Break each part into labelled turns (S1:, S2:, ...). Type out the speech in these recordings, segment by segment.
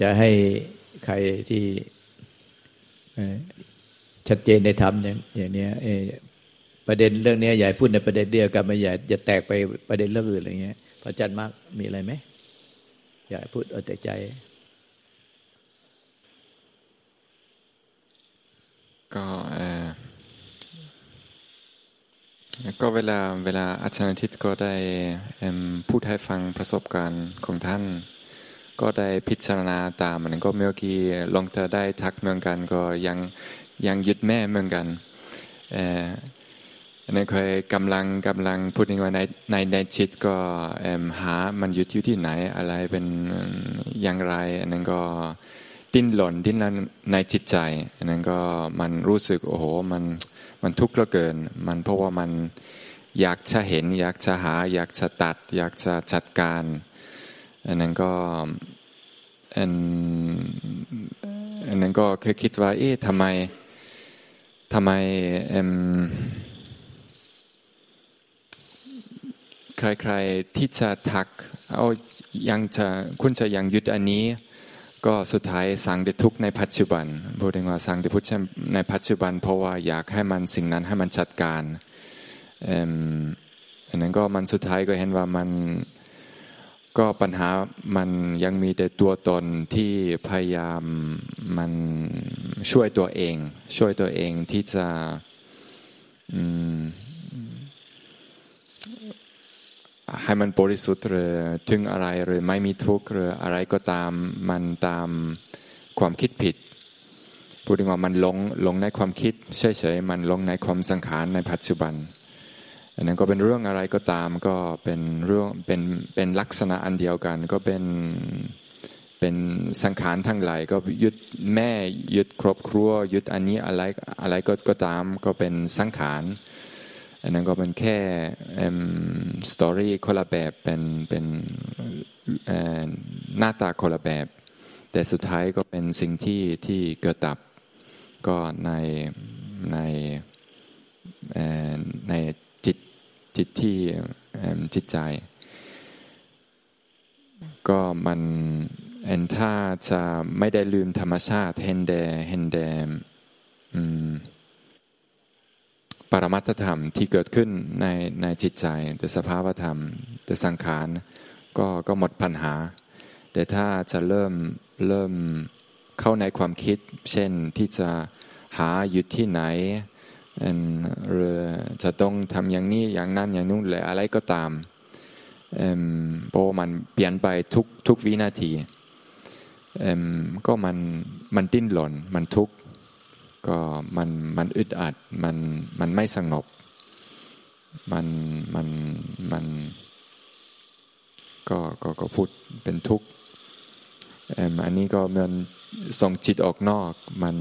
S1: จะให้ใครที่ชัดเจนในธรรมอย่างอย่างนี้ประเด็นเรื่องนี้ใหญ่พูดในประเด็นเดียวกันไม่ใหญ่จะแตกไปประเด็นเรื่องอื่นอะไรเงี้ยพระอาจารย์มากมีอะไรไหมอยากพูดเอาแต่ใจ
S2: ก็เออก็เวลาเวลาอาจารย์ทิตก็ได้พูดให้ฟังประสบการณ์ของท่าน ก็ได้พิจารณาตามมันก็เมื่อกี้ลงจะได้ทักเมืองกัน ก็ยังยังยึดแม่เมืองกันเออนั่นเคยกำลังกำลังพูดว่าในในในจิตก็หามันยึดอยู่ที่ไหนอะไรเป็นอย่างไร อันนั้นก็ดิ้นหล่นดิ้นในจิตใจอันนั้นก็มันรู้สึกโอ้โหมันมันทุกข์เหลือเกิน มันเพราะว่ามันอยากจะเห็น อยากจะหา อยากจะตัด อยากจะจัดการ อันนั้นก็อันอันนั้นก็เคยคิดว่า เอ๊ะทำไมทำไมเอ็มใครๆที่จะทักเอายังจะคุณจะยังยึดอันนี้ ก็สุดท้ายสั่งได้ทุกในปัจจุบันพูดถึงว่าสั่งได้พุทธในปัจจุบัน เพราะว่าอยากให้มันสิ่งนั้นให้มันจัดการอันนั้นก็มันสุดท้ายก็เห็นว่ามัน ก็ปัญหามันยังมีแต่ตัวตนที่พยายามมันช่วยตัวเอง ช่วยตัวเองที่จะให้มันบริสุทธิ์หรือถึงอะไรหรือไม่มีทุกข์หรืออะไรก็ตามมันตามความคิดผิดพูดถึงว่ามันลงลงในความคิดเฉยๆมันลงในความสังขารในปัจจุบัน อันนั้นก็เป็นเรื่องอะไรก็ตามก็เป็นเรื่องเป็นเป็นลักษณะอันเดียวกัน ก็เป็นเป็นสังขารทั้งหลายก็ยึดแม่ยึดครอบครัวยึดอันนี้อะไรอะไรก็ก็ตามก็เป็นสังขารอันนั้นก็เป็นแค่สตอรี่คนละแบบเป็นเป็นหน้าตาคนละแบบ แต่สุดท้ายก็เป็นสิ่งที่ที่เกิดดับก็ในในในจิต จิตที่จิตใจ ก็มันเอ็นถ้าจะไม่ได้ลืมธรรมชาติเห็นแดเห็นแดปรมัตธรรมที่เกิดขึ้นในในจิตใจ แต่สภาวธรรม แต่สังขารก็ก็หมดปัญหา แต่ถ้าจะเริ่มเริ่มเข้าในความคิด เช่นที่จะหาหยุดที่ไหน หรือจะต้องทำอย่างนี้อย่างนั้นอย่างนู้นหรืออะไรก็ตามเพราะมันเปลี่ยนไปทุกทุกวินาทีก็มันมันดิ้นหล่นมันทุกข์ก็มันมันอึดอัดมันมันไม่สงบมันมันมันก็ก็ก็พูดเป็นทุกข์อันนี้ก็เหมือนส่งจิตออกนอกมัน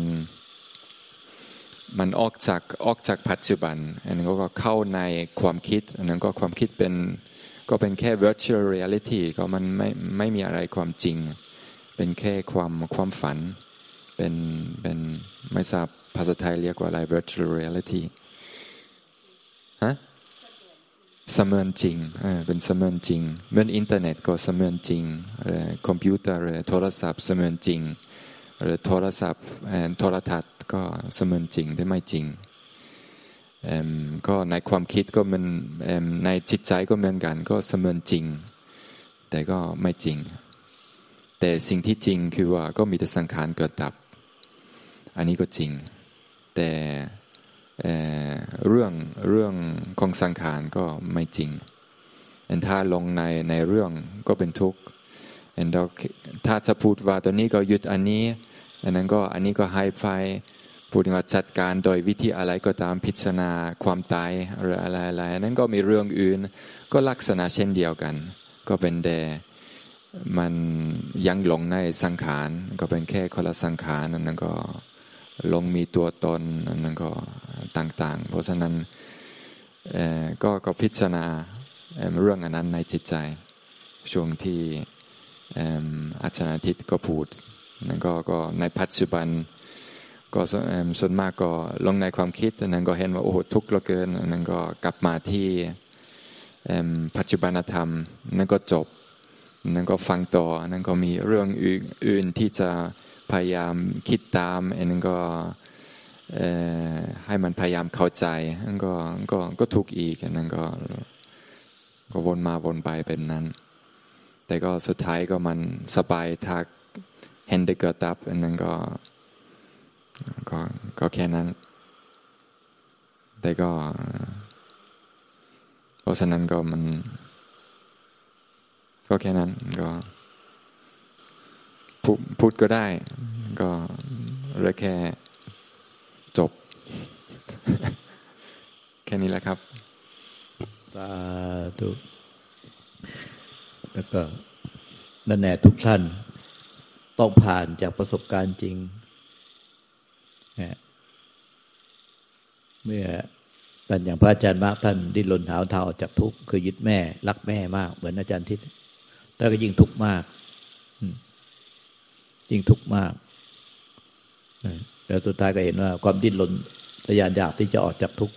S2: มันออกจากออกจากปัจจุบัน อันนั้นก็เข้าในความคิด อันนั้นก็ความคิดเป็นก็เป็นแค่ virtual reality ก็มันไม่ไม่มีอะไรความจริง เป็นแค่ความความฝัน เป็นเป็นไม่ทราบภาษาไทยเรียกว่าอะไร virtual reality ฮะเสมือนจริงเป็นเสมือนจริงเหมือนอินเทอร์เน็ตก็เสมือนจริงหรือคอมพิวเตอร์หรือโทรศัพท์เสมือนจริงหรือโทรศัพท์โทรทัศน์ ก็เสมือนจริงแต่ไม่จริงก็ในความคิดก็มันในจิตใจก็เหมือนกัน ก็เสมือนจริง แต่ก็ไม่จริง แต่สิ่งที่จริงคือว่าก็มีแต่สังขารเกิดดับ อันนี้ก็จริง แต่เรื่องเรื่องของสังขารก็ไม่จริงอันถ้าลงในในเรื่องก็เป็นทุกข์อันถ้าจะพูดว่าตัวนี้ก็ยึดอันนี้อันนั้นก็อันนี้ก็ให้ไฟ พูดว่าจัดการโดยวิธีอะไรก็ตามพิจารณาความตายหรืออะไรอะไรนั้นก็มีเรื่องอื่น ก็ลักษณะเช่นเดียวกัน ก็เป็นแดมันยังหลงในสังขารก็เป็นแค่คนละสังขารนั้นก็ลงมีตัวตนนั่นก็ต่างๆ เพราะฉะนั้นก็ก็พิจารณาเรื่องอันนั้นในจิตใจ ช่วงที่อาจารย์ทิตก็พูดนั่นก็ก็ในปัจจุบัน ก็ส่วนมากก็ลงในความคิดนั้นก็เห็นว่าโอ้โหทุกข์เหลือเกินนั่นก็กลับมาที่ปัจจุบันธรรมนั่นก็จบนั่นก็ฟังต่อนั่นก็มีเรื่องอื่นที่จะพยายามคิดตามอันนั้นก็ให้มันพยายามเข้าใจนั่นก็ก็ก็ทุกข์อีกนั่นก็ก็วนมาวนไปเป็นนั้น แต่ก็สุดท้ายก็มันสบายทักเห็นได้เกิดดับอันนั้นก็ ก็ก็แค่นั้น แต่ก็ เพราะฉะนั้นก็มัน ก็แค่นั้นก็พูดก็ได้ ก็เลืแค่จบ แค่นี้แหละครับ
S1: สาธุแล้วก็นั่นแน่ทุกท่าน ต้องผ่านจากประสบการณ์จริง เมื่อท่านอย่างพระอาจารย์มากท่านดิ้นรนหาเท้าออกจากทุกข์คือยึดแม่ รักแม่มาก เหมือนอาจารย์ทิศแต่ก็ยิ่งทุกข์มากยิ่งทุกข์มากแล้วสุดท้ายก็เห็นว่า ความดิ้นรนทยานอยากที่จะออกจากทุกข์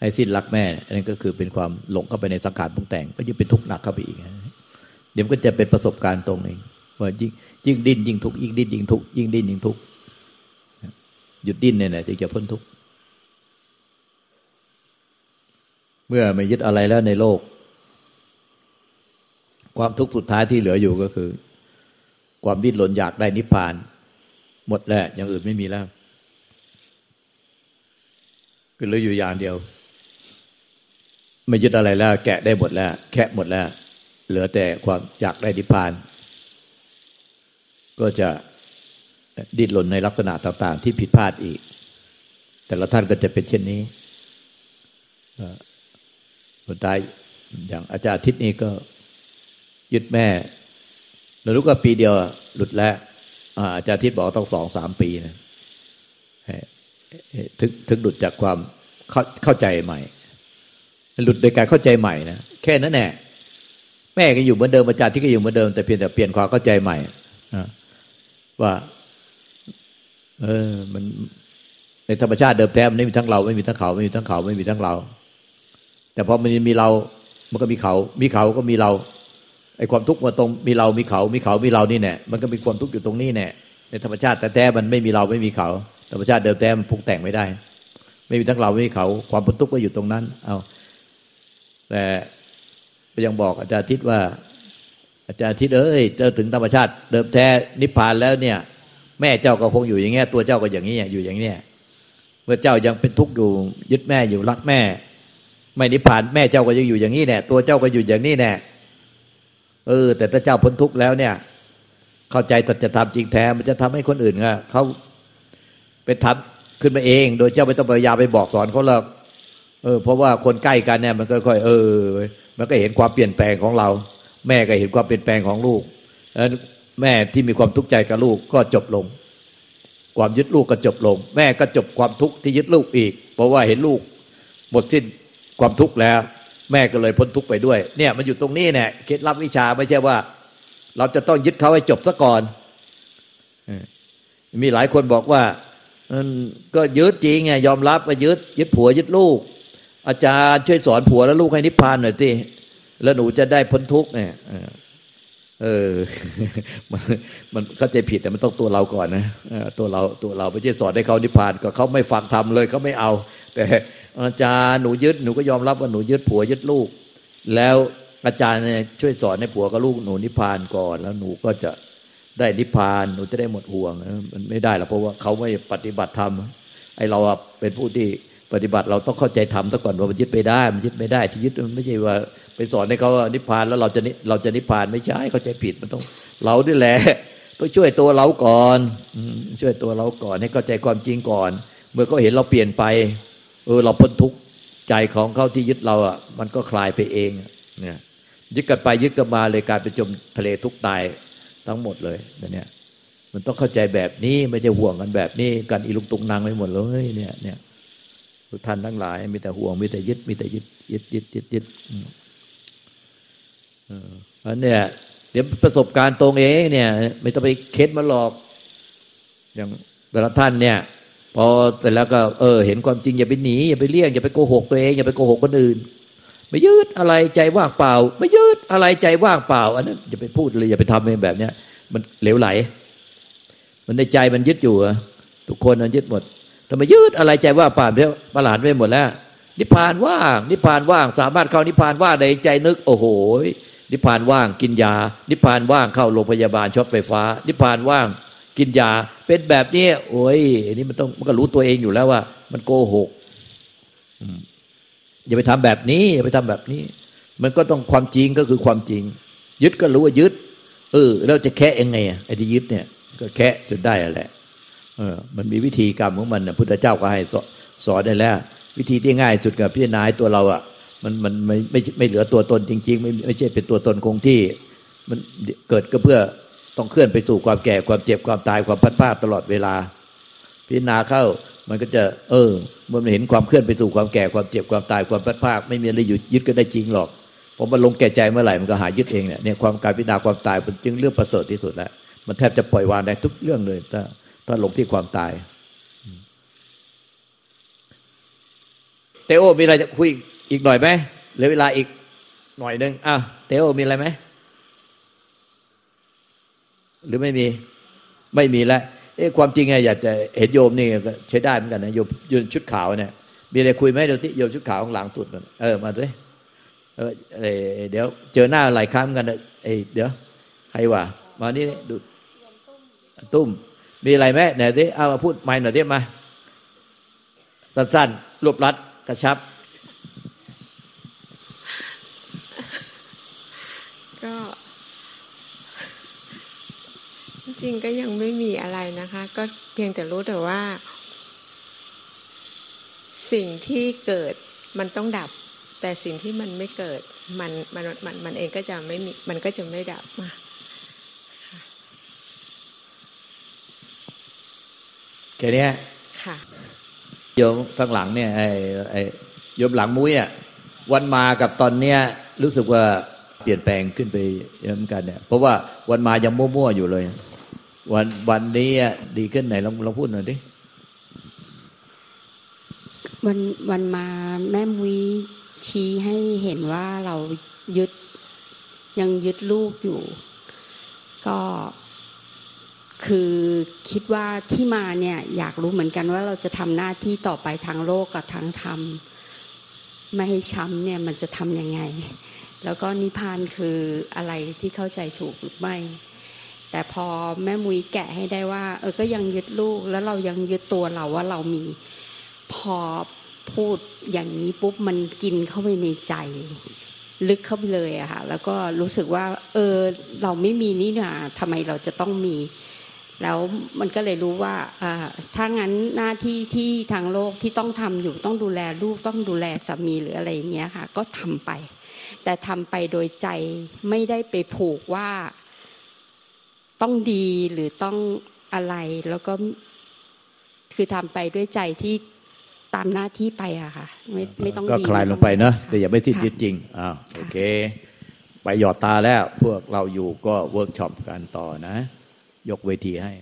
S1: ให้สิ้นรักแม่อันนี้นก็คือเป็นความหลงเข้าไปในสังขารปรุงแต่ง ก็ยิ่งเป็นทุกข์หนักเข้าไปอีกเดี๋ยวก็จะเป็นประสบการณ์ตรงเองว่ายิ่งยิ่งดิ้นยิ่งทุกข์ยิ่งดิ้นยิ่งทุกข์ยิ่งดิ้นยิ่งทุกข์ หยุดดิ้นเนี่ยนะจึงจะพ้นทุกข์เมื่อไม่ยึดอะไรแล้วในโลก ความทุกข์สุดท้ายที่เหลืออยู่ก็คือ ความดิ้นรนอยากได้นิพพาน หมดแล้วอย่างอื่นไม่มีแล้วก็เหลืออยู่อย่างเดียว ไม่ยึดอะไรแล้ว แกะได้หมดแล้ว แค่หมดแล้ว เหลือแต่ความอยากได้นิพพาน ก็จะ ดิ้นรนในลักษณะต่าง ๆ ที่ผิดพลาดอีก แต่ละท่านก็จะเป็นเช่นนี้สุดท้ายอย่างอาจารย์ทิศนี้ก็ยึดแม่แล้วรู้ก็ปีเดียวหลุดแล้วอาจารย์ทิศบอกต้องสองสามปีนะถึงถึงหลุดจากความเข้าเข้าใจใหม่ หลุดโดยการเข้าใจใหม่นะแค่นั้นแหละแม่ก็อยู่เหมือนเดิมอาจารย์ที่ก็อยู่เหมือนเดิมแต่เพียงแต่เปลี่ยนความเข้าใจใหม่ว่า เออ มันในธรรมชาติเดิมแท้มันไม่มีทั้งเราไม่มีทั้งเขา ไม่มีทั้งเขาไม่มีทั้งเรา แต่พอมันมีเรา มันก็มีเขา มีเขาก็มีเราไอ้ความทุกข์มาตรงมีเรา มีเขา มีเขา มีเรานี่แน่มันก็มีความทุกข์อยู่ตรงนี้แน่ในธรรมชาติแต่แท้มันไม่มีเราไม่มีเขา ธรรมชาติเดิมแท้มันพุกแต่งไม่ได้ ไม่มีทั้งเราไม่มีเขา ความทุกข์ก็อยู่ตรงนั้น เอาแต่ยังบอกอาจารย์ทิศว่า อาจารย์ทิศเอ้ยเจอถึงธรรมชาติ เดิมแท้นิพพานแล้วเนี่ย แม่เจ้าก็คงอยู่อย่างเงี้ย ตัวเจ้าก็อย่างนี้อยู่อย่างเนี้ยเมื่อเจ้ายังเป็นทุกข์อยู่ ยึดแม่อยู่รักแม่ ไม่นิพพานแม่เจ้าก็ยังอยู่อย่างนี้แน่ตัวเจ้าก็อยู่อย่างนี้แน่เออ แต่ถ้าเจ้าพ้นทุกข์แล้วเนี่ย เข้าใจตัจะทำจริงแท้มันจะทำให้คนอื่นเขาไปทำขึ้นมาเอง โดยเจ้าไม่ต้องพยายามไปบอกสอนเขาหรอกเออเพราะว่าคนใกล้กันเนี่ย มันค่อยๆเออ มันก็เห็นความเปลี่ยนแปลงของเรา แม่ก็เห็นความเปลี่ยนแปลงของลูกแล้ว แม่ที่มีความทุกข์ใจกับลูกก็จบลง ความยึดลูกก็จบลง แม่ก็จบความทุกข์ที่ยึดลูกอีก เพราะว่าเห็นลูกหมดสิ้นความทุกข์แล้ว แม่ก็เลยพ้นทุกข์ไปด้วย เนี่ยมันอยู่ตรงนี้เนี่ยเคล็ดลับวิชาไม่ใช่ว่า เราจะต้องยึดเขาให้จบซะก่อนมีหลายคนบอกว่าก็ยึดจริงไงยอมรับว่ายึดยึดผัวยึดลูก อาจารย์ช่วยสอนผัวและลูกให้นิพพานหน่อยสิแล้วหนูจะได้พ้นทุกข์เนี่ย เออ มันมันเข้าใจผิดแต่มันต้องตัวเราก่อนนะตัวเราตัวเราไม่ใช่สอนให้เขานิพพานก็เขาไม่ฟังทำเลยเขาไม่เอา แต่อาจารย์หนูยึดหนูก็ยอมรับว่าหนูยึดผัวยึดลูก แล้วอาจารย์ช่วยสอนให้ผัวกับลูกหนูนิพพานก่อน แล้วหนูก็จะได้นิพพานหนูจะได้หมดห่วงมันไม่ได้หรอกเพราะว่าเขาไม่ปฏิบัติธรรมไอเราเป็นผู้ที่ ปฏิบัติเราต้องเข้าใจธรรมซะก่อนว่ามันยึดไม่ได้ มันยึดไม่ได้ ที่ยึดมันไม่ใช่ว่า ไปสอนให้เขานิพพานแล้วเราจะนิเราจะนิพพานไม่ใช่เข้าใจผิดมันต้องเราด้วยแหละต้องช่วยตัวเราก่อนช่วยตัวเราก่อนให้เข้าใจความจริงก่อน เมื่อเขาเห็นเราเปลี่ยนไปเออเราพ้นทุกข์ใจของเขาที่ยึดเราอะมันก็คลายไปเองเนี่ยยึดกันไปยึดกันมาเลยกลายเป็นจมทะเลทุกตายทั้งหมดเลยเนี่ยมันต้องเข้าใจแบบนี้ไม่ใช่ห่วงกันแบบนี้กันอีลุงตุงนางไปหมดเลยเนี่ยเนี่ย ทุกท่านทั้งหลาย มีแต่ห่วงมีแต่ยึดมีแต่ยึดยึดยึดยึดยึดอันเนี้ยเดี๋ยวประสบการณ์ตรงเองเนี่ย ไม่ต้องไปเค้นมาหลอก อย่างแต่ละท่านเนี่ย พอเสร็จแล้วก็เออ เห็นความจริงอย่าไปหนีอย่าไปเลี่ยงอย่าไปโกหกตัวเองอย่าไปโกหกคนอื่นไม่ยึดอะไรใจว่างเปล่า ไม่ยึดอะไรใจว่างเปล่า อันนั้นอย่าไปพูดเลยอย่าไปทำแบบเนี้ยมันเหลวไหล มันในใจมันยึดอยู่อะทุกคนมันยึดหมด ทำไมยึดอะไรใจว่าป่าเนี่ยประหลาดไปหมดแล้ว นิพพานว่าง นิพพานว่าง สามารถเข้านิพพานว่างในใจนึก โอ้โห นิพพานว่างกินยา นิพพานว่างเข้าโรงพยาบาลช็อตไฟฟ้า นิพพานว่างกินยา เป็นแบบนี้โอ้ยอันนี้มันต้องมันก็รู้ตัวเองอยู่แล้วว่า มันโกหกอย่าไปทำแบบนี้อย่าไปทำแบบนี้ มันก็ต้องความจริงก็คือความจริง ยึดก็รู้ว่ายึด เออเราจะแค่ยังไงไอ้ที่ยึดเนี่ย ก็แค่จนได้แหละ เออมันมีวิธีกรรมของมันนะพุทธเจ้าก็ให้สอนได้แล้ว วิธีที่ง่ายสุดกับพิจารณาตัวเราอะมันมันไม่ไม่ไม่เหลือตัวตนจริง ๆ ไม่ไม่ใช่เป็นตัวตนคงที่ มันเกิดก็เพื่อต้องเคลื่อนไปสู่ความแก่ความเจ็บความตายความพัดพาตลอดเวลา พิจารณาเข้ามันก็จะ เออเมื่อมันเห็นความเคลื่อนไปสู่ความแก่ความเจ็บความตายความพัดพาไม่มีอะไรหยุดยึดก็ได้จริงหรอกพอมันลงแก่ใจเมื่อไหร่มันก็หายึดเองเนี่ยเนี่ยความการพิจารณาความตายเป็นจึงเรื่องประเสริฐที่สุดแล้วมันแทบจะปล่อยวางได้ทุกเรื่องเลยถ้า ถ้าลงที่ความตายเตโอมีอะไรจะคุยอีกหน่อยไหมเหลือเวลาอีกหน่อยหนึ่งอะเตโอมีอะไรไหมหรือไม่มีไม่มีแล้วเอ๊ความจริงไงอยากจะเห็นโยมนี่ใช้ได้เหมือนกันนะโยมยืนชุดขาวเนี่ย มีอะไรคุยไหมเดี๋ยวที่โยมชุดขาวของหลังสุดเออมาด้วยเออเดี๋ยว เจอหน้าหลายครั้งกันเอ้เดี๋ยวใครวะมานี่ดูตุ้ม มีอะไรไหมไหนดิเอามาพูดไม่หน่อยดิมาสั้นๆรวบรัดกระชับ
S3: ก็ จริงก็ยังไม่มีอะไรนะคะ ก็เพียงแต่รู้แต่ว่า สิ่งที่เกิดมันต้องดับ แต่สิ่งที่มันไม่เกิด มันมันมันมันเองก็จะไม่มีมันก็จะไม่ดับมา
S1: แค่นี้
S3: ค่ะ
S1: โยมข้างหลังเนี่ยไอ้ไอ้โยมหลังมุ้ยอะวันมากับตอนเนี้ยรู้สึกว่าเปลี่ยนแปลงขึ้นไปเยอะเหมือนกันเนี่ย เพราะว่าวันมายังมั่วๆอยู่เลย วันวันนี้ดีขึ้นไหนลองลองพูดหน่อยดิ
S4: วันวันมาแม่มุ้ยชี้ให้เห็นว่าเรายึดยังยึดลูกอยู่ ก็ คือคิดว่าที่มาเนี่ยอยากรู้เหมือนกันว่าเราจะทำหน้าที่ต่อไปทางโลกกับทางธรรมไม่ให้ช้ำเนี่ยมันจะทำยังไง แล้วก็นิพพานคืออะไรที่เข้าใจถูกหรือไม่ แต่พอแม่มุยแกะให้ได้ว่า เออก็ยังยึดลูกแล้วเรายังยึดตัวเราว่าเรามีพอพูดอย่างนี้ปุ๊บมันกินเข้าไปในใจ ลึกเข้าไปเลยอะค่ะแล้วก็รู้สึกว่า เออ เราไม่มีนี่นะทำไมเราจะต้องมี แล้วมันก็เลยรู้ว่าถ้างั้นหน้าที่ที่ทางโลกที่ต้องทำอยู่ต้องดูแลลูกต้องดูแลสามีหรืออะไรอย่างเงี้ยค่ะ ก็ทำไป แต่ทำไปโดยใจไม่ได้ไปผูกว่าต้องดีหรือต้องอะไรแล้วก็คือทำไปด้วยใจที่ตามหน้าที่ไปอะค่ะ ไม่ไม่ต้อง
S1: ก็คลายลงไปเนอะแต่อย่าไม่สิ้นจริงอ้าวโอเค ไปหยอดตาแล้วพวกเราอยู่ก็เวิร์กช็อปกันต่อนะ ยกเวทีให้